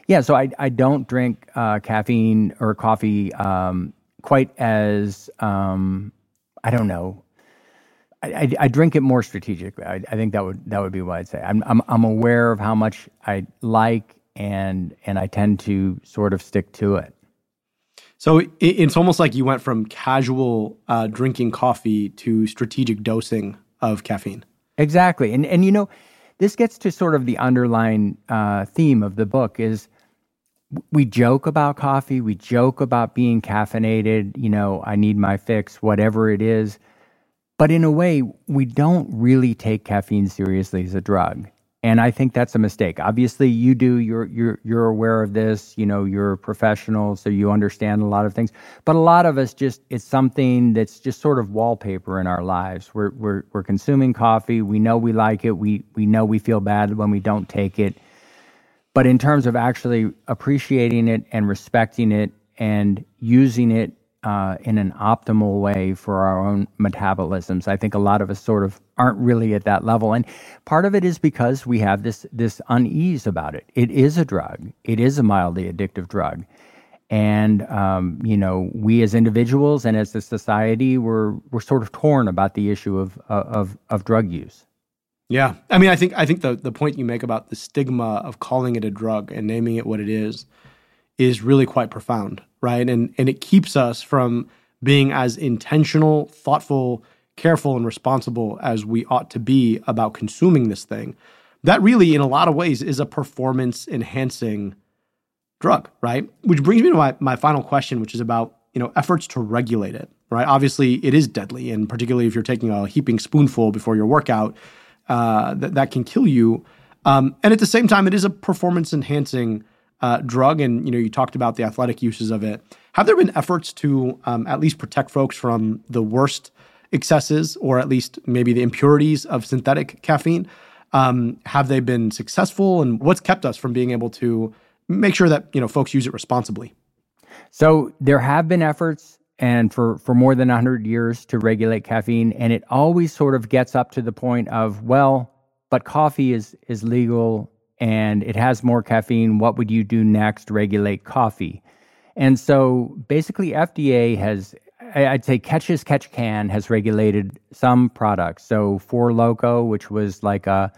Yeah, so I I don't drink uh, caffeine or coffee um, quite as um, I don't know. I, I, I, drink it more strategically. I, I, think that would that would be what I'd say. I'm, I'm I'm aware of how much I like, and and I tend to sort of stick to it. So it's almost like you went from casual uh, drinking coffee to strategic dosing of caffeine. Exactly, and and you know, this gets to sort of the underlying uh, theme of the book is we joke about coffee, we joke about being caffeinated, you know, I need my fix, whatever it is. But in a way, we don't really take caffeine seriously as a drug. And I think that's a mistake. Obviously, you do. You're you're you're aware of this. You know, you're a professional, so you understand a lot of things. But a lot of us just it's something that's just sort of wallpaper in our lives. We're we're we're consuming coffee. We know we like it. We we know we feel bad when we don't take it but in terms of actually appreciating it and respecting it and using it uh, in an optimal way for our own metabolisms, I think a lot of us sort of aren't really at that level. And part of it is because we have this this unease about it. It is a drug. It is a mildly addictive drug. And um, you know, we as individuals and as a society, we're we're sort of torn about the issue of of of drug use. Yeah, I mean, I think I think the the point you make about the stigma of calling it a drug and naming it what it is is really quite profound, right? And and it keeps us from being as intentional, thoughtful, careful, and responsible as we ought to be about consuming this thing. That really, in a lot of ways, is a performance enhancing drug, right? Which brings me to my, my final question, which is about you know efforts to regulate it, right? Obviously, it is deadly, and particularly if you're taking a heaping spoonful before your workout uh, that that can kill you. Um, and at the same time, it is a performance enhancing uh, drug. And you know, you talked about the athletic uses of it. Have there been efforts to um, at least protect folks from the worst excesses, or at least maybe the impurities of synthetic caffeine? Um, have they been successful? And what's kept us from being able to make sure that you know folks use it responsibly? So there have been efforts and for, for more than 100 years to regulate caffeine. And it always sort of gets up to the point of, well, but coffee is, is legal and it has more caffeine. What would you do next? Regulate coffee. And so basically, FDA has, I'd say, catch as catch can has regulated some products. So Four Loko, which was like a,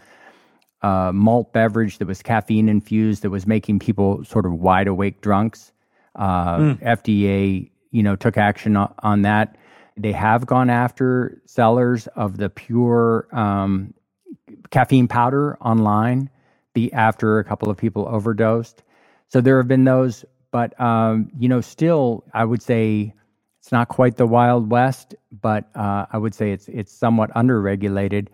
a malt beverage that was caffeine infused that was making people sort of wide awake drunks. Uh, mm. FDA you know, took action on that. They have gone after sellers of the pure um, caffeine powder online be after a couple of people overdosed. So there have been those, but um, you know, still, I would say it's not quite the Wild West, but uh, I would say it's it's somewhat underregulated.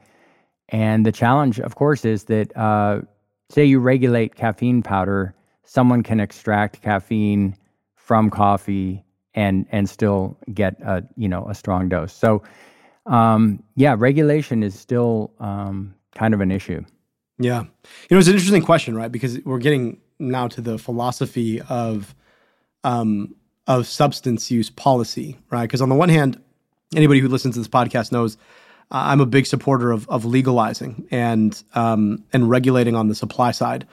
And the challenge, of course, is that uh, say you regulate caffeine powder, someone can extract caffeine from coffee and and still get a you know a strong dose. So um, yeah, regulation is still um, kind of an issue. Yeah, you know it's an interesting question, right? Because we're getting now to the philosophy of um, of substance use policy, right? Because on the one hand, anybody who listens to this podcast knows uh, I'm a big supporter of of legalizing and um, and regulating on the supply side,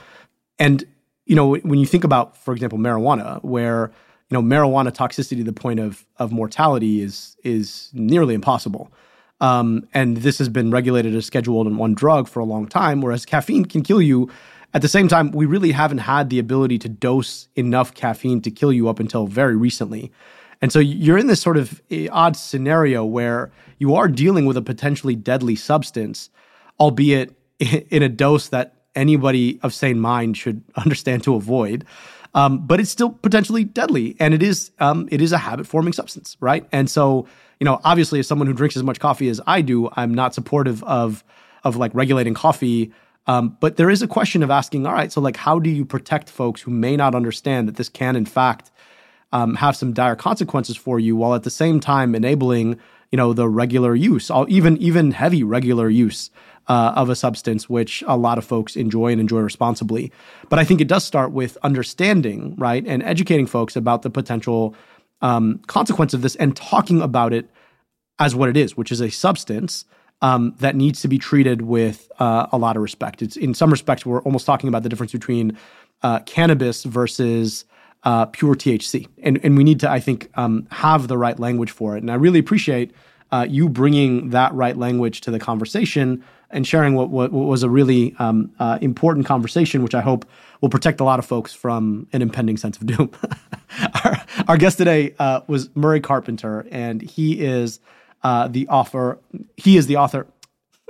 and you know, when you think about, for example, marijuana, where you know marijuana toxicity to the point of of mortality is is nearly impossible. Um, and this has been regulated as scheduled in one drug for a long time, whereas caffeine can kill you. At the same time, we really haven't had the ability to dose enough caffeine to kill you up until very recently. And so you're in this sort of eh, odd scenario where you are dealing with a potentially deadly substance, albeit <laughs> in a dose that anybody of sane mind should <laughs> understand to avoid. Um, but it's still potentially deadly, and it is um, it is a habit forming substance, right? And so, you know, obviously, as someone who drinks as much coffee as I do, I'm not supportive of of like regulating coffee. Um, but there is a question of asking, all right, so like, how do you protect folks who may not understand that this can, in fact, um, have some dire consequences for you, while at the same time enabling, you know, the regular use, even even heavy regular use uh, of a substance, which a lot of folks enjoy and enjoy responsibly. But I think it does start with understanding, right, and educating folks about the potential um, consequence of this and talking about it as what it is, which is a substance um, that needs to be treated with uh, a lot of respect. It's in some respects we're almost talking about the difference between uh, cannabis versus uh, pure THC, and and we need to I think um, have the right language for it. And I really appreciate uh, you bringing that right language to the conversation and sharing what, what, what was a really um, uh, important conversation, which I hope will protect a lot of folks from an impending sense of doom. <laughs> our, our, guest today uh, was Murray Carpenter, and he is uh, the author. He is the author.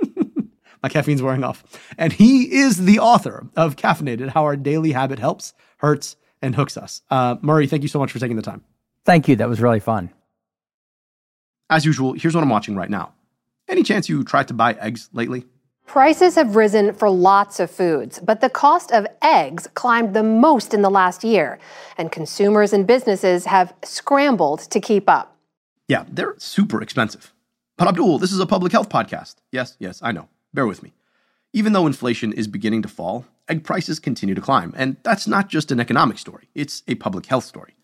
<laughs> My caffeine's wearing off, and he is the author of "Caffeinated: How Our Daily Habit Helps, Hurts, and Hooks Us." Uh, Murray, thank you so much for taking the time. Thank you. That was really fun. As usual, here's what I'm watching right now. Any chance you tried to buy eggs lately? Prices have risen for lots of foods, but the cost of eggs climbed the most in the last year, and consumers and businesses have scrambled to keep up. Yeah, they're super expensive. But Abdul, this is a public health podcast. Yes, yes, I know. Bear with me. Even though inflation is beginning to fall, egg prices continue to climb. And that's not just an economic story, it's a public health story.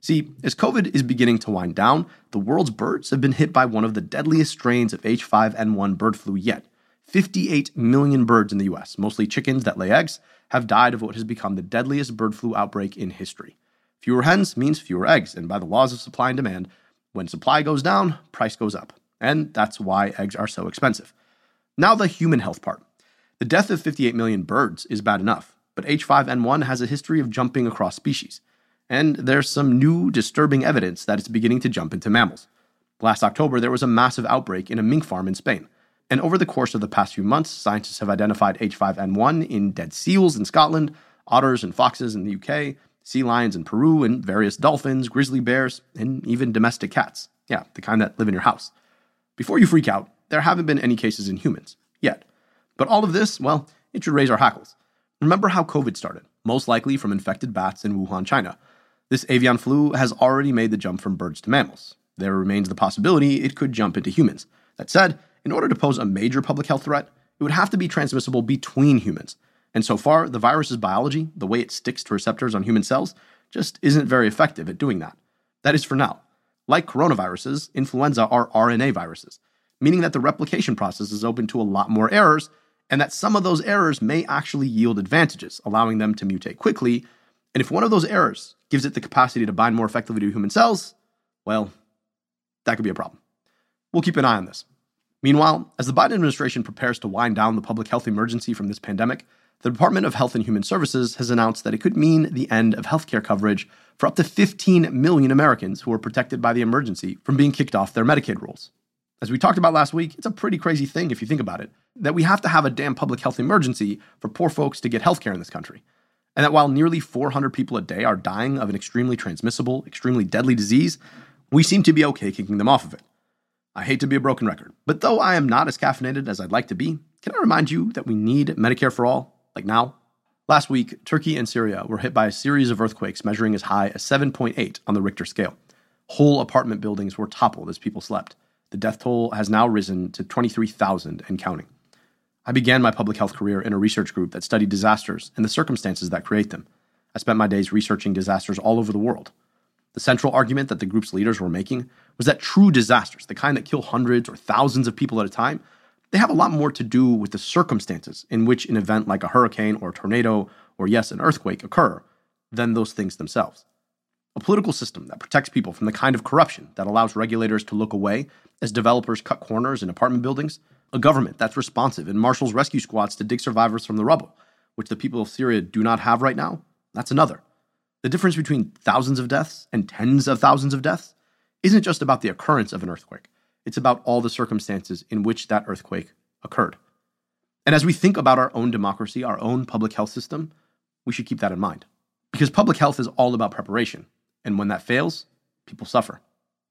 See, as COVID is beginning to wind down, the world's birds have been hit by one of the deadliest strains of H5N1 bird flu yet. 58 million birds in the US, mostly chickens that lay eggs, have died of what has become the deadliest bird flu outbreak in history. Fewer hens means fewer eggs, and by the laws of supply and demand, when supply goes down, price goes up. And that's why eggs are so expensive. Now, the human health part. The death of 58 million birds is bad enough, but H5N1 has a history of jumping across species and there's some new disturbing evidence that it's beginning to jump into mammals. Last October, there was a massive outbreak in a mink farm in Spain. And over the course of the past few months, scientists have identified H5N1 in dead seals in Scotland, otters and foxes in the UK, sea lions in Peru, and various dolphins, grizzly bears, and even domestic cats. Yeah, the kind that live in your house. Before you freak out, there haven't been any cases in humans yet. But all of this, well, it should raise our hackles. Remember how COVID started, most likely from infected bats in Wuhan, China. This avian flu has already made the jump from birds to mammals. There remains the possibility it could jump into humans. That said, in order to pose a major public health threat, it would have to be transmissible between humans. And so far, the virus's biology, the way it sticks to receptors on human cells, just isn't very effective at doing that. That is for now. Like coronaviruses, influenza are RNA viruses, meaning that the replication process is open to a lot more errors, and that some of those errors may actually yield advantages, allowing them to mutate quickly. And if one of those errors gives it the capacity to bind more effectively to human cells, well, that could be a problem. We'll keep an eye on this. Meanwhile, as the Biden administration prepares to wind down the public health emergency from this pandemic, the Department of Health and Human Services has announced that it could mean the end of healthcare coverage for up to 15 million Americans who are protected by the emergency from being kicked off their Medicaid rolls. As we talked about last week, it's a pretty crazy thing if you think about it that we have to have a damn public health emergency for poor folks to get healthcare in this country and that while nearly 400 people a day are dying of an extremely transmissible, extremely deadly disease, we seem to be okay kicking them off of it. I hate to be a broken record, but though I am not as caffeinated as I'd like to be, can I remind you that we need Medicare for all, like now? Last week, Turkey and Syria were hit by a series of earthquakes measuring as high as 7.8 on the Richter scale. Whole apartment buildings were toppled as people slept. The death toll has now risen to 23,000 and counting. I began my public health career in a research group that studied disasters and the circumstances that create them. I spent my days researching disasters all over the world. The central argument that the group's leaders were making was that true disasters, the kind that kill hundreds or thousands of people at a time, they have a lot more to do with the circumstances in which an event like a hurricane or a tornado or yes, an earthquake occur than those things themselves. A political system that protects people from the kind of corruption that allows regulators to look away as developers cut corners in apartment buildings. A government that's responsive and marshals rescue squads to dig survivors from the rubble, which the people of Syria do not have right now. That's another. The difference between thousands of deaths and tens of thousands of deaths isn't just about the occurrence of an earthquake, it's about all the circumstances in which that earthquake occurred. And as we think about our own democracy, our own public health system, we should keep that in mind. Because public health is all about preparation. And when that fails, people suffer.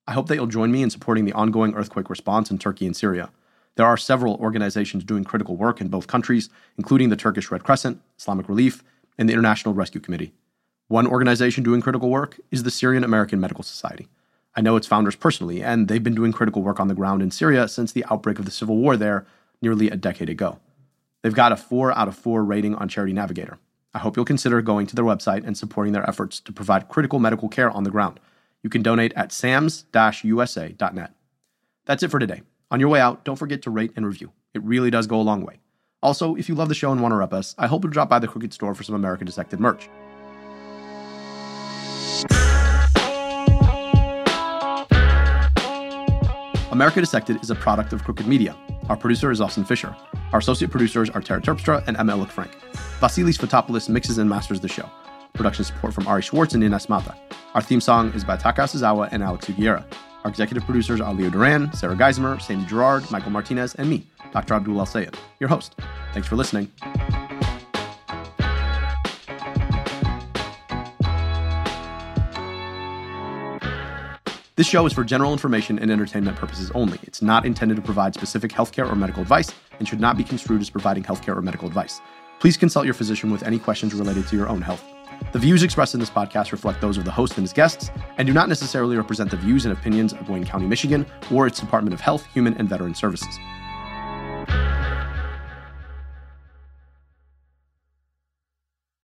I hope that you'll join me in supporting the ongoing earthquake response in Turkey and Syria. There are several organizations doing critical work in both countries, including the Turkish Red Crescent, Islamic Relief, and the International Rescue Committee. One organization doing critical work is the Syrian American Medical Society. I know its founders personally, and they've been doing critical work on the ground in Syria since the outbreak of the civil war there nearly a decade ago. They've got a 4 out of 4 rating on Charity Navigator. I hope you'll consider going to their website and supporting their efforts to provide critical medical care on the ground. You can donate at sams-usa.net. That's it for today. On your way out, don't forget to rate and review. It really does go a long way. Also, if you love the show and want to rep us, I hope you'll drop by the Crooked store for some American Dissected merch. America Dissected is a product of Crooked Media. Our producer is Austin Fisher. Our associate producers are Tara Terpstra and Emma Frank. Vasilis Fotopoulos mixes and masters the show. Production support from Ari Schwartz and Ines Mata. Our theme song is by Taka Suzawa and Alex Sugiura. Our executive producers are Leo Duran, Sarah Geismer, Sandy Girard, Michael Martinez, and me, Dr. Abdul El-Sayed, your host. Thanks for listening. This show is for general information and entertainment purposes only. It's not intended to provide specific healthcare or medical advice and should not be construed as providing healthcare or medical advice. Please consult your physician with any questions related to your own health. The views expressed in this podcast reflect those of the host and his guests and do not necessarily represent the views and opinions of Wayne County, Michigan, or its Department of Health, Human, and Veteran Services.